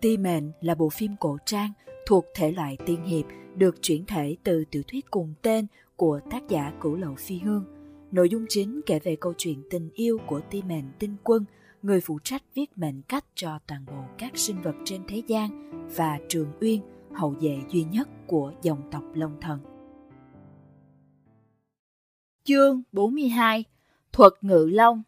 Ti Mệnh là bộ phim cổ trang thuộc thể loại tiên hiệp được chuyển thể từ tiểu thuyết cùng tên của tác giả Cửu Lậu Phi Hương. Nội dung chính kể về câu chuyện tình yêu của Ti Mệnh Tinh Quân, người phụ trách viết mệnh cách cho toàn bộ các sinh vật trên thế gian và Trường Uyên, hậu vệ duy nhất của dòng tộc Long Thần. Chương 42 Thuật Ngự Long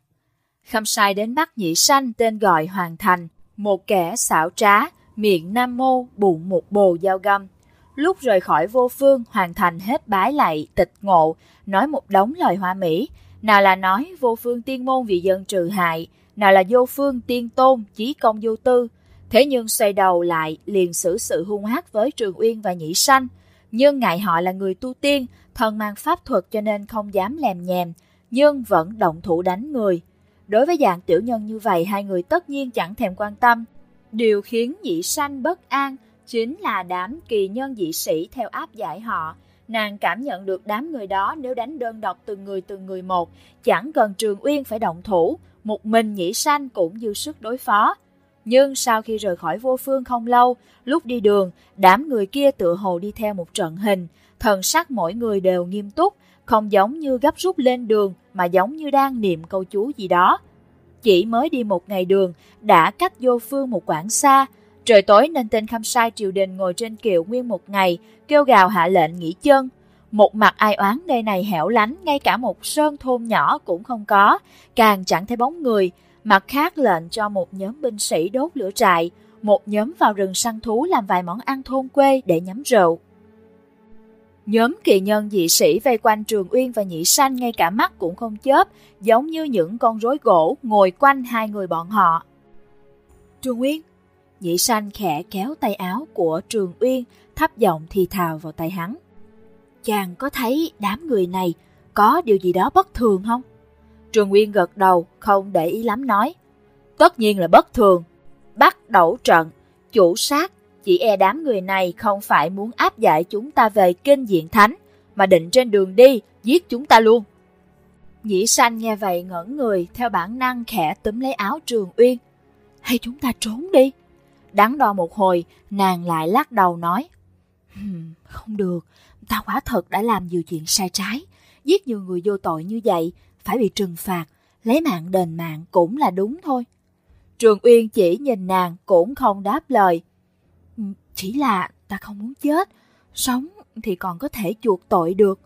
Khâm sai đến bắt nhị sanh tên gọi Hoàng Thành, một kẻ xảo trá, miệng nam mô, bụng một bồ dao găm. Lúc rời khỏi vô phương, hoàn Thành hết bái lạy, tịch ngộ, nói một đống lời hoa mỹ. Nào là nói vô phương tiên môn vì dân trừ hại, nào là vô phương tiên tôn, chí công vô tư. Thế nhưng xoay đầu lại, liền xử sự hung ác với Trường Uyên và Nhĩ Sanh. Nhưng ngại họ là người tu tiên, thần mang pháp thuật cho nên không dám lèm nhèm, nhưng vẫn động thủ đánh người. Đối với dạng tiểu nhân như vậy, hai người tất nhiên chẳng thèm quan tâm. Điều khiến nhị sanh bất an chính là đám kỳ nhân dị sĩ theo áp giải họ. Nàng cảm nhận được đám người đó nếu đánh đơn độc từng người từng người một, chẳng cần Trường Uyên phải động thủ, một mình nhị sanh cũng dư sức đối phó. Nhưng sau khi rời khỏi vô phương không lâu, lúc đi đường, đám người kia tựa hồ đi theo một trận hình, thần sắc mỗi người đều nghiêm túc, không giống như gấp rút lên đường mà giống như đang niệm câu chú gì đó. Chỉ mới đi một ngày đường, đã cách vô phương một quãng xa. Trời tối nên tên khâm sai triều đình ngồi trên kiệu nguyên một ngày, kêu gào hạ lệnh nghỉ chân. Một mặt ai oán nơi này hẻo lánh, ngay cả một sơn thôn nhỏ cũng không có, càng chẳng thấy bóng người. Mặt khác lệnh cho một nhóm binh sĩ đốt lửa trại, một nhóm vào rừng săn thú làm vài món ăn thôn quê để nhắm rượu. Nhóm kỳ nhân dị sĩ vây quanh Trường Uyên và Nhị Sanh ngay cả mắt cũng không chớp, giống như những con rối gỗ ngồi quanh hai người bọn họ. Trường Uyên Nhị Sanh khẽ kéo tay áo của Trường Uyên, thấp giọng thì thào vào tay hắn. Chàng có thấy đám người này có điều gì đó bất thường không? Trường Uyên gật đầu, không để ý lắm nói. Tất nhiên là bất thường. Bắt đầu trận, chủ sát chỉ e đám người này không phải muốn áp giải chúng ta về kinh diện thánh, mà định trên đường đi, giết chúng ta luôn. Nhĩ sanh nghe vậy ngẩn người, theo bản năng khẽ túm lấy áo trường uyên. Hay chúng ta trốn đi? Đắn đo một hồi, nàng lại lắc đầu nói. Không được, ta quả thật đã làm nhiều chuyện sai trái. Giết nhiều người vô tội như vậy, phải bị trừng phạt, lấy mạng đền mạng cũng là đúng thôi. Trường Uyên chỉ nhìn nàng cũng không đáp lời, chỉ là ta không muốn chết, sống thì còn có thể chuộc tội được.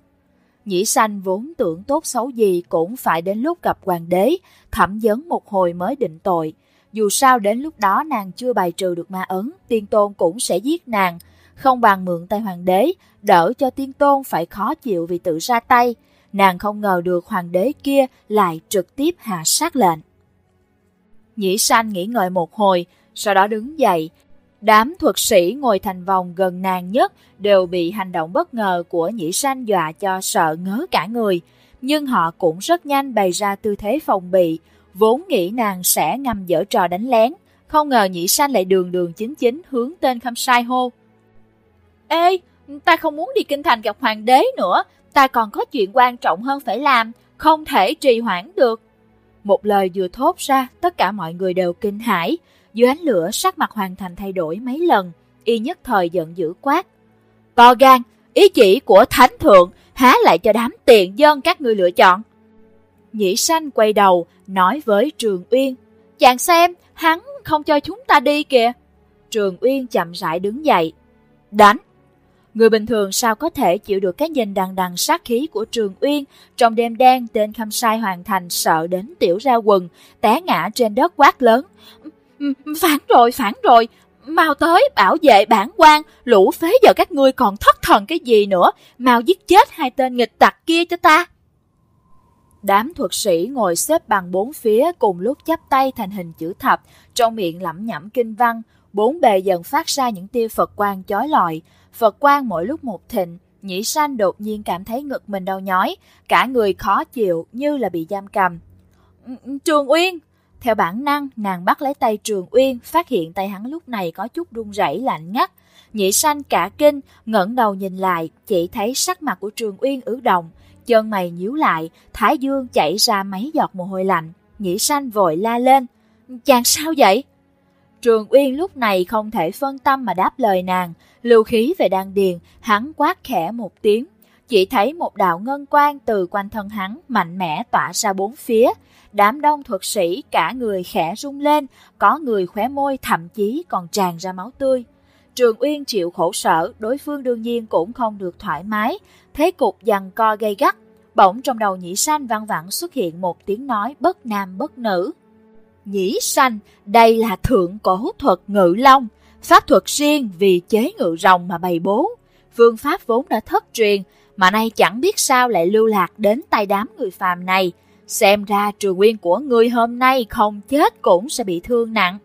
Nhĩ sanh vốn tưởng tốt xấu gì cũng phải đến lúc gặp hoàng đế, thẩm vấn một hồi mới định tội. Dù sao đến lúc đó nàng chưa bài trừ được ma ấn, tiên tôn cũng sẽ giết nàng. Không bằng mượn tay hoàng đế, đỡ cho tiên tôn phải khó chịu vì tự ra tay. Nàng không ngờ được hoàng đế kia lại trực tiếp hạ sát lệnh. Nhĩ sanh nghĩ ngợi một hồi, sau đó đứng dậy, Đám thuật sĩ ngồi thành vòng gần nàng nhất đều bị hành động bất ngờ của nhĩ sanh dọa cho sợ ngớ cả người. Nhưng họ cũng rất nhanh bày ra tư thế phòng bị, vốn nghĩ nàng sẽ ngầm dở trò đánh lén. Không ngờ nhĩ sanh lại đường đường chính chính hướng tên khâm sai hô. Ê, ta không muốn đi kinh thành gặp hoàng đế nữa, ta còn có chuyện quan trọng hơn phải làm, không thể trì hoãn được. Một lời vừa thốt ra, tất cả mọi người đều kinh hãi, dưới ánh lửa sắc mặt hoàn thành thay đổi mấy lần, y nhất thời giận dữ quát. To gan, ý chỉ của thánh thượng há lại cho đám tiền dân các ngươi lựa chọn. Nhĩ sanh quay đầu, nói với Trường Uyên. Chàng xem, hắn không cho chúng ta đi kìa. Trường Uyên chậm rãi đứng dậy. Đánh! Người bình thường sao có thể chịu được cái nhìn đằng đằng sát khí của Trường Uyên trong đêm đen tên khâm sai hoàn thành sợ đến tiểu ra quần, té ngã trên đất quát lớn. Phản rồi, phản rồi, mau tới bảo vệ bản quan, lũ phế giờ các ngươi còn thất thần cái gì nữa, mau giết chết hai tên nghịch tặc kia cho ta. Đám thuật sĩ ngồi xếp bằng bốn phía cùng lúc chắp tay thành hình chữ thập, trong miệng lẩm nhẩm kinh văn, bốn bề dần phát ra những tia Phật quang chói lọi. Phật quang mỗi lúc một thịnh, nhĩ sanh đột nhiên cảm thấy ngực mình đau nhói, cả người khó chịu như là bị giam cầm. Trường Uyên, theo bản năng, nàng bắt lấy tay Trường Uyên, phát hiện tay hắn lúc này có chút run rẩy lạnh ngắt. Nhị sanh cả kinh, ngẩng đầu nhìn lại, chỉ thấy sắc mặt của Trường Uyên ứ động, chân mày nhíu lại, thái dương chảy ra mấy giọt mồ hôi lạnh. Nhị sanh vội la lên, chàng sao vậy? Trường Uyên lúc này không thể phân tâm mà đáp lời nàng, lưu khí về đan điền, hắn quát khẽ một tiếng. Chỉ thấy một đạo ngân quang từ quanh thân hắn mạnh mẽ tỏa ra bốn phía. Đám đông thuật sĩ cả người khẽ rung lên, có người khóe môi thậm chí còn tràn ra máu tươi. Trường Uyên chịu khổ sở, đối phương đương nhiên cũng không được thoải mái. Thế cục dằn co gây gắt, bỗng trong đầu nhĩ sanh văng vẳng xuất hiện một tiếng nói bất nam bất nữ. Nhĩ sanh, đây là thượng cổ thuật ngự long, pháp thuật riêng vì chế ngự rồng mà bày bố. Phương pháp vốn đã thất truyền, mà nay chẳng biết sao lại lưu lạc đến tay đám người phàm này. Xem ra trường nguyên của ngươi hôm nay không chết cũng sẽ bị thương nặng.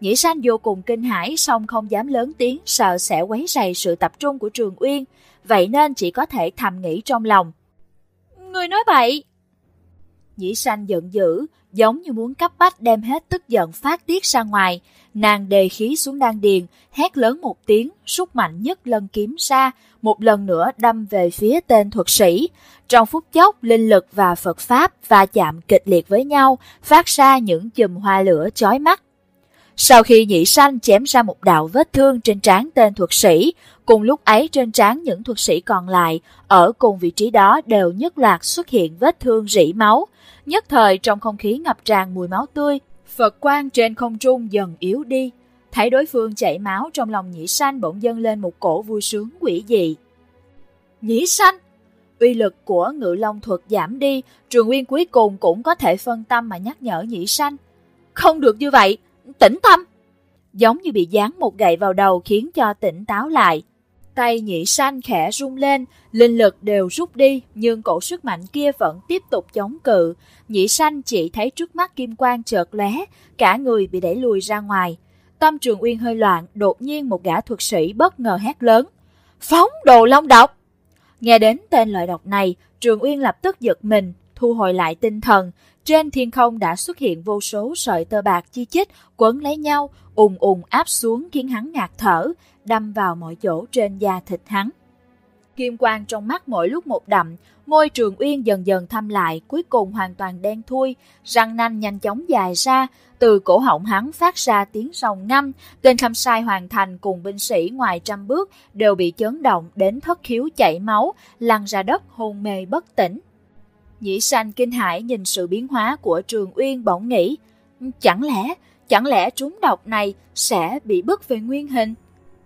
Nhĩ sanh vô cùng kinh hãi song không dám lớn tiếng sợ sẽ quấy rầy sự tập trung của Trường Uyên, vậy nên chỉ có thể thầm nghĩ trong lòng. Người nói bậy! Nhĩ sanh giận dữ, giống như muốn cấp bách đem hết tức giận phát tiết ra ngoài. Nàng đề khí xuống đan điền, hét lớn một tiếng, rút mạnh nhất lần kiếm ra, một lần nữa đâm về phía tên thuật sĩ. Trong phút chốc, linh lực và Phật Pháp va chạm kịch liệt với nhau, phát ra những chùm hoa lửa chói mắt. Sau khi nhị sanh chém ra một đạo vết thương trên trán tên thuật sĩ, cùng lúc ấy trên trán những thuật sĩ còn lại, ở cùng vị trí đó đều nhất loạt xuất hiện vết thương rỉ máu. Nhất thời trong không khí ngập tràn mùi máu tươi, Phật quang trên không trung dần yếu đi. Thấy đối phương chảy máu trong lòng nhĩ sanh bỗng dâng lên một cổ vui sướng quỷ dị. Nhĩ sanh! Uy lực của ngự long thuật giảm đi, trường nguyên cuối cùng cũng có thể phân tâm mà nhắc nhở nhĩ sanh. Không được như vậy, tĩnh tâm! Giống như bị dán một gậy vào đầu khiến cho tỉnh táo lại. Tay nhị sanh khẽ rung lên, linh lực đều rút đi, nhưng cổ sức mạnh kia vẫn tiếp tục chống cự. Nhị sanh chỉ thấy trước mắt kim quang chợt lóe, cả người bị đẩy lùi ra ngoài. Tâm trường uyên hơi loạn, đột nhiên một gã thuật sĩ bất ngờ hét lớn. Phóng đồ long độc! Nghe đến tên loại độc này, Trường Uyên lập tức giật mình, thu hồi lại tinh thần. Trên thiên không đã xuất hiện vô số sợi tơ bạc chi chít quấn lấy nhau, ùn ùn áp xuống khiến hắn ngạt thở, đâm vào mọi chỗ trên da thịt hắn. Kim quang trong mắt mỗi lúc một đậm, môi trường uyên dần dần thăm lại, cuối cùng hoàn toàn đen thui, răng nanh nhanh chóng dài ra, từ cổ họng hắn phát ra tiếng rồng ngâm, tên khâm sai hoàn thành cùng binh sĩ ngoài trăm bước đều bị chấn động đến thất khiếu chảy máu, lăn ra đất hôn mê bất tỉnh. Nhĩ sanh kinh hãi nhìn sự biến hóa của Trường Uyên bỗng nghĩ, chẳng lẽ, chẳng lẽ trúng độc này sẽ bị bức về nguyên hình?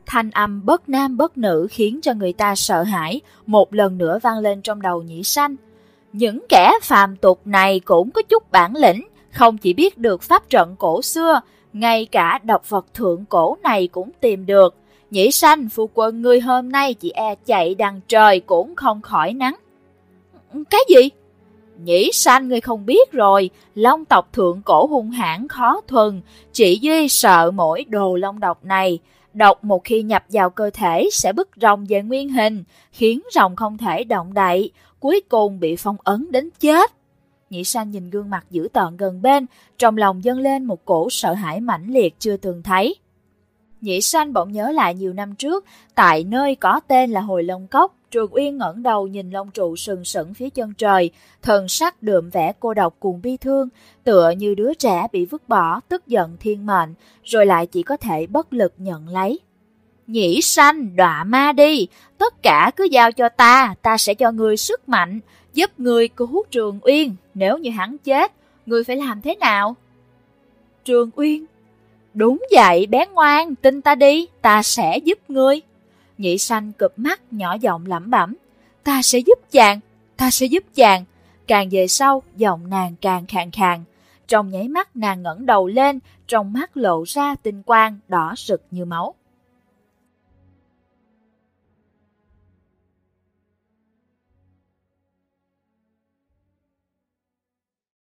Thanh âm bất nam bất nữ khiến cho người ta sợ hãi, một lần nữa vang lên trong đầu nhĩ sanh. Những kẻ phàm tục này cũng có chút bản lĩnh, không chỉ biết được pháp trận cổ xưa, ngay cả độc vật thượng cổ này cũng tìm được. Nhĩ sanh phu quân người hôm nay chỉ e chạy đằng trời cũng không khỏi nắng. Cái gì? Nhĩ sanh người không biết rồi, long tộc thượng cổ hung hãn khó thuần, chỉ duy sợ mỗi đồ long độc này. Độc một khi nhập vào cơ thể sẽ bức rồng về nguyên hình, khiến rồng không thể động đậy, cuối cùng bị phong ấn đến chết. Nhĩ sanh nhìn gương mặt dữ tợn gần bên, trong lòng dâng lên một cổ sợ hãi mãnh liệt chưa từng thấy. Nhĩ sanh bỗng nhớ lại nhiều năm trước, tại nơi có tên là Hồi Long Cốc, Trường Uyên ngẩng đầu nhìn lông trụ sừng sững phía chân trời, thần sắc đượm vẻ cô độc cùng bi thương, tựa như đứa trẻ bị vứt bỏ, tức giận thiên mệnh, rồi lại chỉ có thể bất lực nhận lấy. Nhĩ sanh, đọa ma đi, tất cả cứ giao cho ta, ta sẽ cho người sức mạnh, giúp người cứu Trường Uyên, nếu như hắn chết, người phải làm thế nào? Trường Uyên, đúng vậy bé ngoan, tin ta đi, ta sẽ giúp ngươi. Nhị sanh cụp mắt nhỏ giọng lẩm bẩm. Ta sẽ giúp chàng, ta sẽ giúp chàng. Càng về sau, giọng nàng càng khàn khàn. Trong nháy mắt nàng ngẩng đầu lên, trong mắt lộ ra tinh quang đỏ rực như máu.